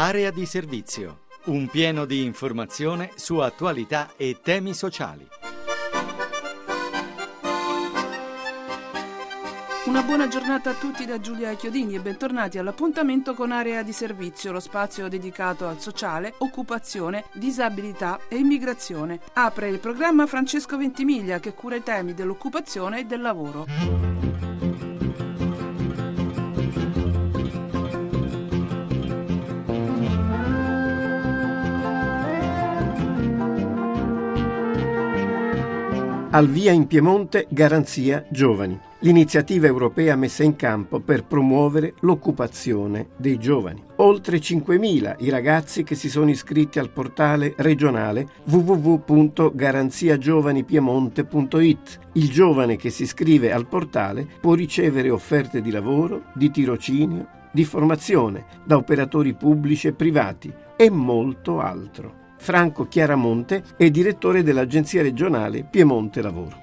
Area di servizio. Un pieno di informazione su attualità e temi sociali. Una buona giornata a tutti da Giulia Chiodini e bentornati all'appuntamento con Area di Servizio, lo spazio dedicato al sociale, occupazione, disabilità e immigrazione. Apre il programma Francesco Ventimiglia che cura i temi dell'occupazione e del lavoro. Al via in Piemonte Garanzia Giovani, l'iniziativa europea messa in campo per promuovere l'occupazione dei giovani. Oltre 5.000 i ragazzi che si sono iscritti al portale regionale www.garanziagiovanipiemonte.it. Il giovane che si iscrive al portale può ricevere offerte di lavoro, di tirocinio, di formazione da operatori pubblici e privati e molto altro. Franco Chiaramonte è direttore dell'Agenzia regionale Piemonte Lavoro.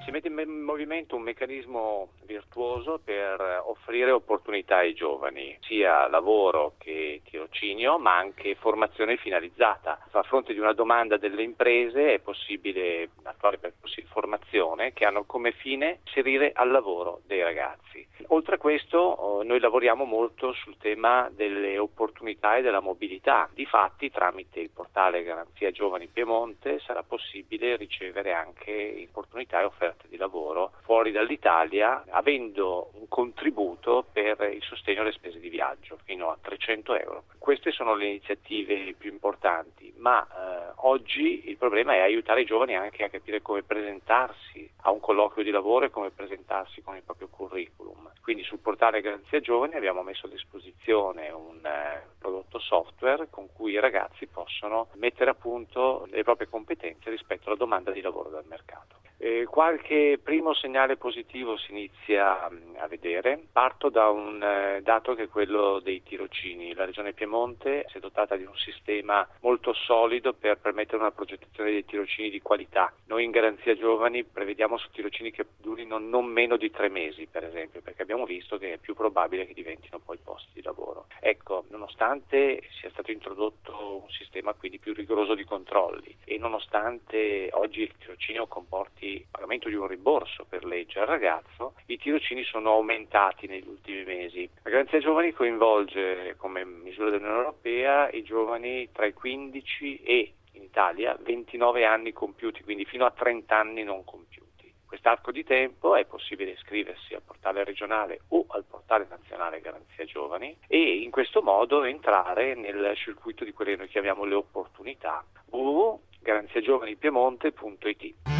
Movimento un meccanismo virtuoso per offrire opportunità ai giovani, sia lavoro che tirocinio, ma anche formazione finalizzata. A fronte di una domanda delle imprese è possibile attuare percorsi di formazione che hanno come fine inserire al lavoro dei ragazzi. Oltre a questo oh, noi lavoriamo molto sul tema delle opportunità e della mobilità. Difatti tramite il portale Garanzia Giovani Piemonte sarà possibile ricevere anche opportunità e offerte di lavoro fuori dall'Italia avendo un contributo per il sostegno alle spese di viaggio fino a 300 euro. Queste sono le iniziative più importanti, ma eh, oggi il problema è aiutare i giovani anche a capire come presentarsi a un colloquio di lavoro e come presentarsi con il proprio curriculum. Quindi sul portale Garanzia Giovani abbiamo messo a disposizione un eh, prodotto software con cui i ragazzi possono mettere a punto le proprie competenze rispetto alla domanda di lavoro dal mercato. Eh, qualche primo segnale positivo si inizia mm, a vedere. Parto da un eh, dato che è quello dei tirocini. La Regione Piemonte si è dotata di un sistema molto solido per permettere una progettazione dei tirocini di qualità. Noi in Garanzia Giovani prevediamo su tirocini che durino non meno di tre mesi, per esempio, perché abbiamo visto che è più probabile che diventino poi posti di lavoro. Ecco, nonostante sia stato introdotto un sistema quindi più rigoroso di controlli e nonostante oggi il tirocinio comporti il pagamento di un rimborso per legge al ragazzo, i tirocini sono aumentati negli ultimi mesi. La Garanzia Giovani coinvolge come misura dell'Unione Europea i giovani tra i 15 e in Italia 29 anni compiuti, quindi fino a 30 anni non compiuti. Quest'arco di tempo è possibile iscriversi al portale regionale o al portale nazionale Garanzia Giovani e in questo modo entrare nel circuito di quelle che noi chiamiamo le opportunità www.garanziagiovanipiemonte.it.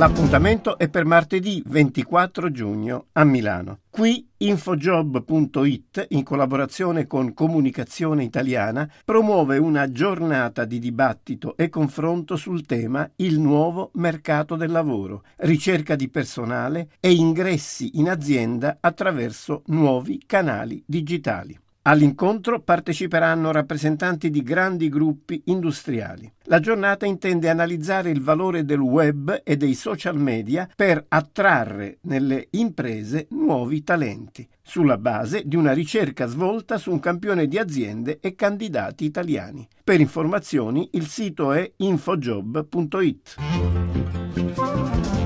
L'appuntamento è per martedì 24 giugno a Milano. Qui Infojob.it, in collaborazione con Comunicazione Italiana, promuove una giornata di dibattito e confronto sul tema Il nuovo mercato del lavoro, ricerca di personale e ingressi in azienda attraverso nuovi canali digitali. All'incontro parteciperanno rappresentanti di grandi gruppi industriali. La giornata intende analizzare il valore del web e dei social media per attrarre nelle imprese nuovi talenti, sulla base di una ricerca svolta su un campione di aziende e candidati italiani. Per informazioni il sito è infojob.it.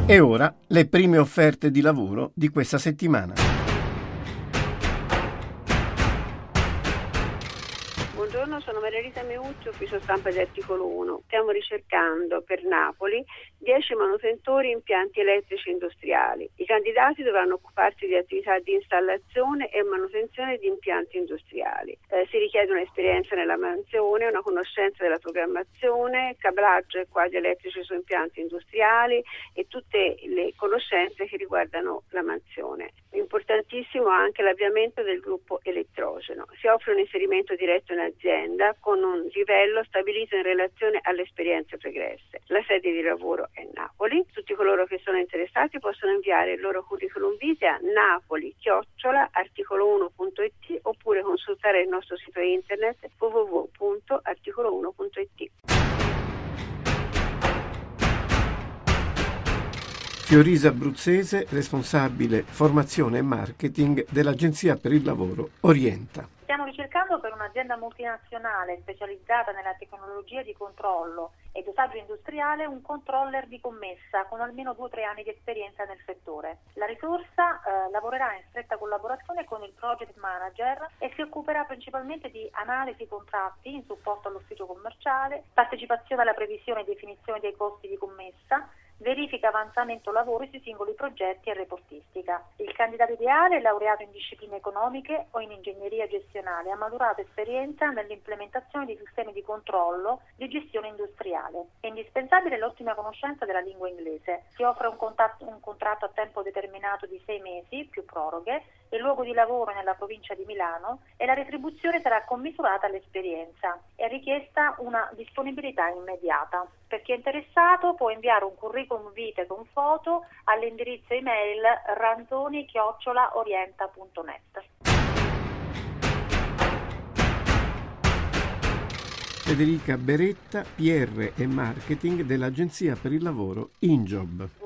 E ora le prime offerte di lavoro di questa settimana. Maria Rita Meucci, ufficio stampa di Articolo 1. Stiamo ricercando per Napoli 10 manutentori impianti elettrici industriali. I candidati dovranno occuparsi di attività di installazione e manutenzione di impianti industriali. Eh, si richiede un'esperienza nella mansione, una conoscenza della programmazione, cablaggio e quadri elettrici su impianti industriali e tutte le conoscenze che riguardano la mansione. Importantissimo anche l'avviamento del gruppo elettrogeno. Si offre un inserimento diretto in azienda con un livello stabilito in relazione alle esperienze pregresse. La sede di lavoro è Napoli. Tutti coloro che sono interessati possono inviare il loro curriculum vitae a napoli-articolo1.it oppure consultare il nostro sito internet www.articolo1.it. Fiorisa Abruzzese, responsabile formazione e marketing dell'Agenzia per il Lavoro Orienta. Stiamo ricercando per un'azienda multinazionale specializzata nella tecnologia di controllo e dosaggio industriale un controller di commessa con almeno 2-3 anni di esperienza nel settore. La risorsa eh, lavorerà in stretta collaborazione con il project manager e si occuperà principalmente di analisi contratti in supporto all'ufficio commerciale, partecipazione alla previsione e definizione dei costi di commessa, verifica avanzamento lavori sui singoli progetti e reportistica. Il candidato ideale è laureato in discipline economiche o in ingegneria gestionale, ha maturato esperienza nell'implementazione di sistemi di controllo di gestione industriale. È indispensabile l'ottima conoscenza della lingua inglese. Si offre un, contatto, un contratto a tempo determinato di sei mesi più proroghe, il luogo di lavoro nella provincia di Milano e la retribuzione sarà commisurata all'esperienza. È richiesta una disponibilità immediata. Per chi è interessato può inviare un curriculum vitae con foto all'indirizzo email ranzoni-orienta.net. Federica Beretta, PR e Marketing dell'Agenzia per il Lavoro InJob.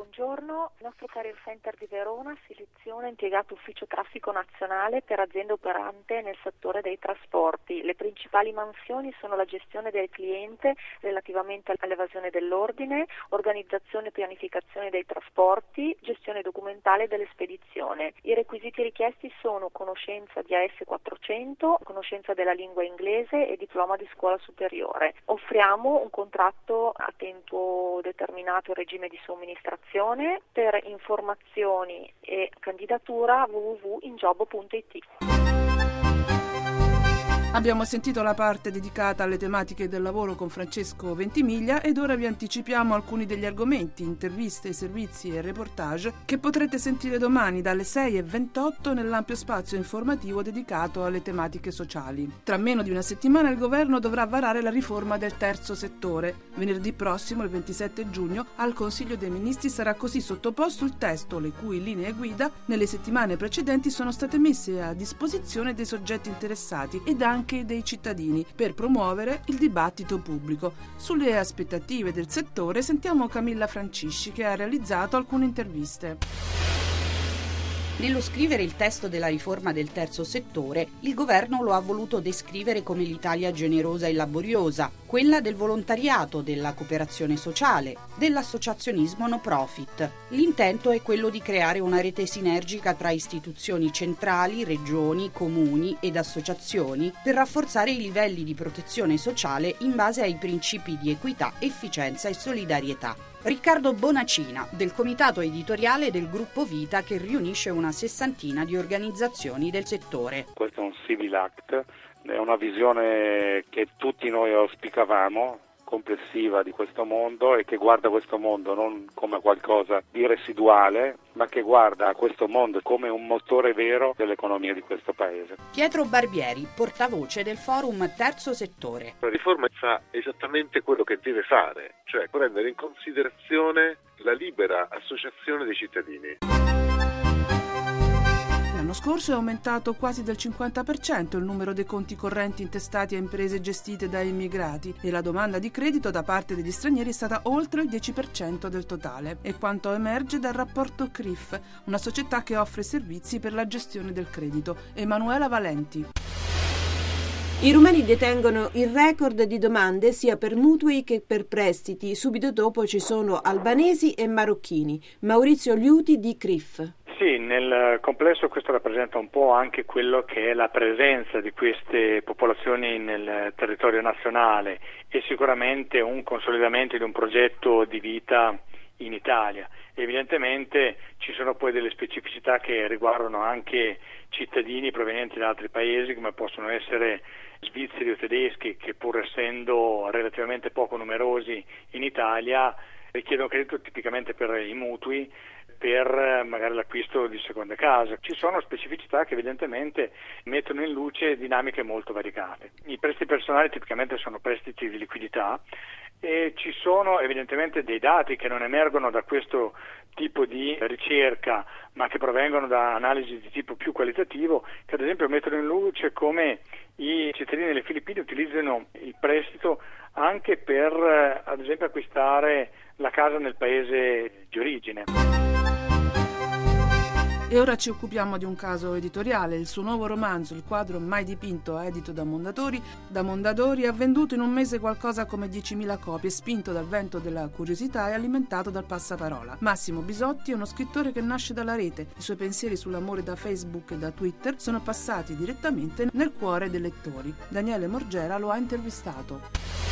Buongiorno, il nostro Career Center di Verona seleziona impiegato ufficio traffico nazionale per azienda operante nel settore dei trasporti. Le principali mansioni sono la gestione del cliente relativamente all'evasione dell'ordine, organizzazione e pianificazione dei trasporti, gestione documentale delle spedizioni. I requisiti richiesti sono conoscenza di AS400, conoscenza della lingua inglese e diploma di scuola superiore. Offriamo un contratto a tempo determinato in regime di somministrazione per informazioni e candidatura www.injob.it. Abbiamo sentito la parte dedicata alle tematiche del lavoro con Francesco Ventimiglia ed ora vi anticipiamo alcuni degli argomenti, interviste, servizi e reportage che potrete sentire domani dalle 6.28 nell'ampio spazio informativo dedicato alle tematiche sociali. Tra meno di una settimana il governo dovrà varare la riforma del terzo settore. Venerdì prossimo, il 27 giugno, al Consiglio dei Ministri sarà così sottoposto il testo, le cui linee guida nelle settimane precedenti sono state messe a disposizione dei soggetti interessati ed anche anche dei cittadini per promuovere il dibattito pubblico. Sulle aspettative del settore sentiamo Camilla Francisci che ha realizzato alcune interviste. Nello scrivere il testo della riforma del terzo settore, il governo lo ha voluto descrivere come l'Italia generosa e laboriosa, quella del volontariato, della cooperazione sociale, dell'associazionismo no profit. L'intento è quello di creare una rete sinergica tra istituzioni centrali, regioni, comuni ed associazioni per rafforzare i livelli di protezione sociale in base ai principi di equità, efficienza e solidarietà. Riccardo Bonacina, del comitato editoriale del gruppo Vita che riunisce una sessantina di organizzazioni del settore. Questo è un civil act, è una visione che tutti noi auspicavamo complessiva di questo mondo e che guarda questo mondo non come qualcosa di residuale, ma che guarda a questo mondo come un motore vero dell'economia di questo paese. Pietro Barbieri, portavoce del forum Terzo Settore. La riforma fa esattamente quello che deve fare, cioè prendere in considerazione la libera associazione dei cittadini. L'anno scorso è aumentato quasi del 50% il numero dei conti correnti intestati a imprese gestite da immigrati e la domanda di credito da parte degli stranieri è stata oltre il 10% del totale. È quanto emerge dal rapporto CRIF, una società che offre servizi per la gestione del credito. Emanuela Valenti. I rumeni detengono il record di domande sia per mutui che per prestiti. Subito dopo ci sono albanesi e marocchini. Maurizio Liuti di CRIF. Sì, nel complesso questo rappresenta un po' anche quello che è la presenza di queste popolazioni nel territorio nazionale e sicuramente un consolidamento di un progetto di vita in Italia. Evidentemente ci sono poi delle specificità che riguardano anche cittadini provenienti da altri paesi come possono essere svizzeri o tedeschi che pur essendo relativamente poco numerosi in Italia richiedono credito tipicamente per i mutui per eh, magari l'acquisto di seconde case. Ci sono specificità che evidentemente mettono in luce dinamiche molto variegate. I prestiti personali tipicamente sono prestiti di liquidità e ci sono evidentemente dei dati che non emergono da questo tipo di ricerca ma che provengono da analisi di tipo più qualitativo che ad esempio mettono in luce come i cittadini delle Filippine utilizzano il prestito anche per eh, ad esempio acquistare la casa nel paese di origine. E ora ci occupiamo di un caso editoriale. Il suo nuovo romanzo, il quadro Mai dipinto, edito da Mondadori, da Mondadori ha venduto in un mese qualcosa come 10.000 copie, spinto dal vento della curiosità e alimentato dal passaparola. Massimo Bisotti è uno scrittore che nasce dalla rete. I suoi pensieri sull'amore da Facebook e da Twitter sono passati direttamente nel cuore dei lettori. Daniele Morgera lo ha intervistato.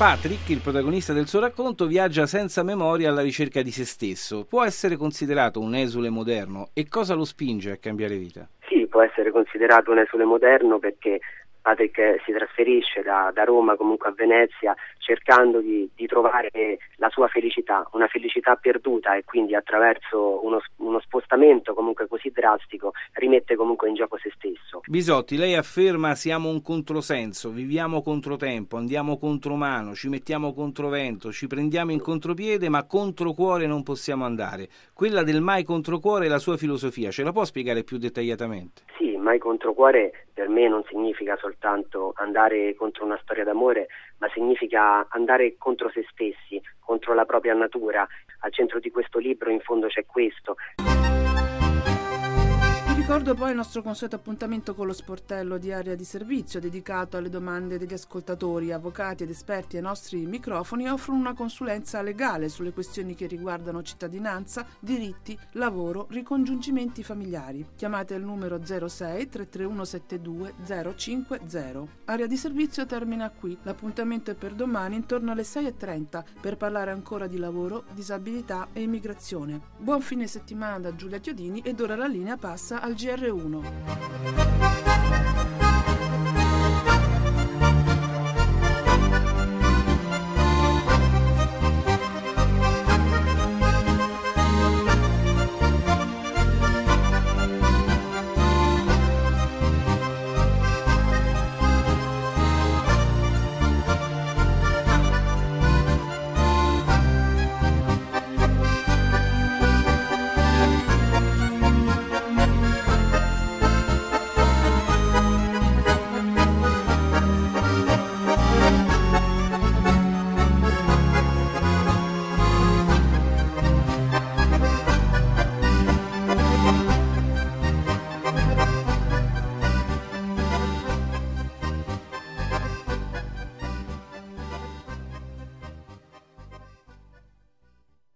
Patrick, il protagonista del suo racconto, viaggia senza memoria alla ricerca di se stesso. Può essere considerato un esule moderno e cosa lo spinge a cambiare vita? Sì, può essere considerato un esule moderno perché Patrick si trasferisce da, da, Roma comunque a Venezia cercando di, di, trovare la sua felicità, una felicità perduta e quindi attraverso uno, uno, spostamento comunque così drastico rimette comunque in gioco se stesso. Bisotti, lei afferma siamo un controsenso, viviamo controtempo, andiamo contro mano, ci mettiamo contro vento, ci prendiamo in contropiede ma contro cuore non possiamo andare. Quella del mai contro cuore è la sua filosofia, ce la può spiegare più dettagliatamente? Sì, mai contro cuore per me non significa soltanto andare contro una storia d'amore, ma significa andare contro se stessi, contro la propria natura. Al centro di questo libro in fondo c'è questo ricordo poi il nostro consueto appuntamento con lo sportello di area di servizio dedicato alle domande degli ascoltatori. Avvocati ed esperti ai nostri microfoni offrono una consulenza legale sulle questioni che riguardano cittadinanza, diritti, lavoro, ricongiungimenti familiari. Chiamate il numero 06 33172 050. Area di servizio termina qui. L'appuntamento è per domani intorno alle 6.30 per parlare ancora di lavoro, disabilità e immigrazione. Buon fine settimana da Giulia Chiodini ed ora la linea passa al GR1.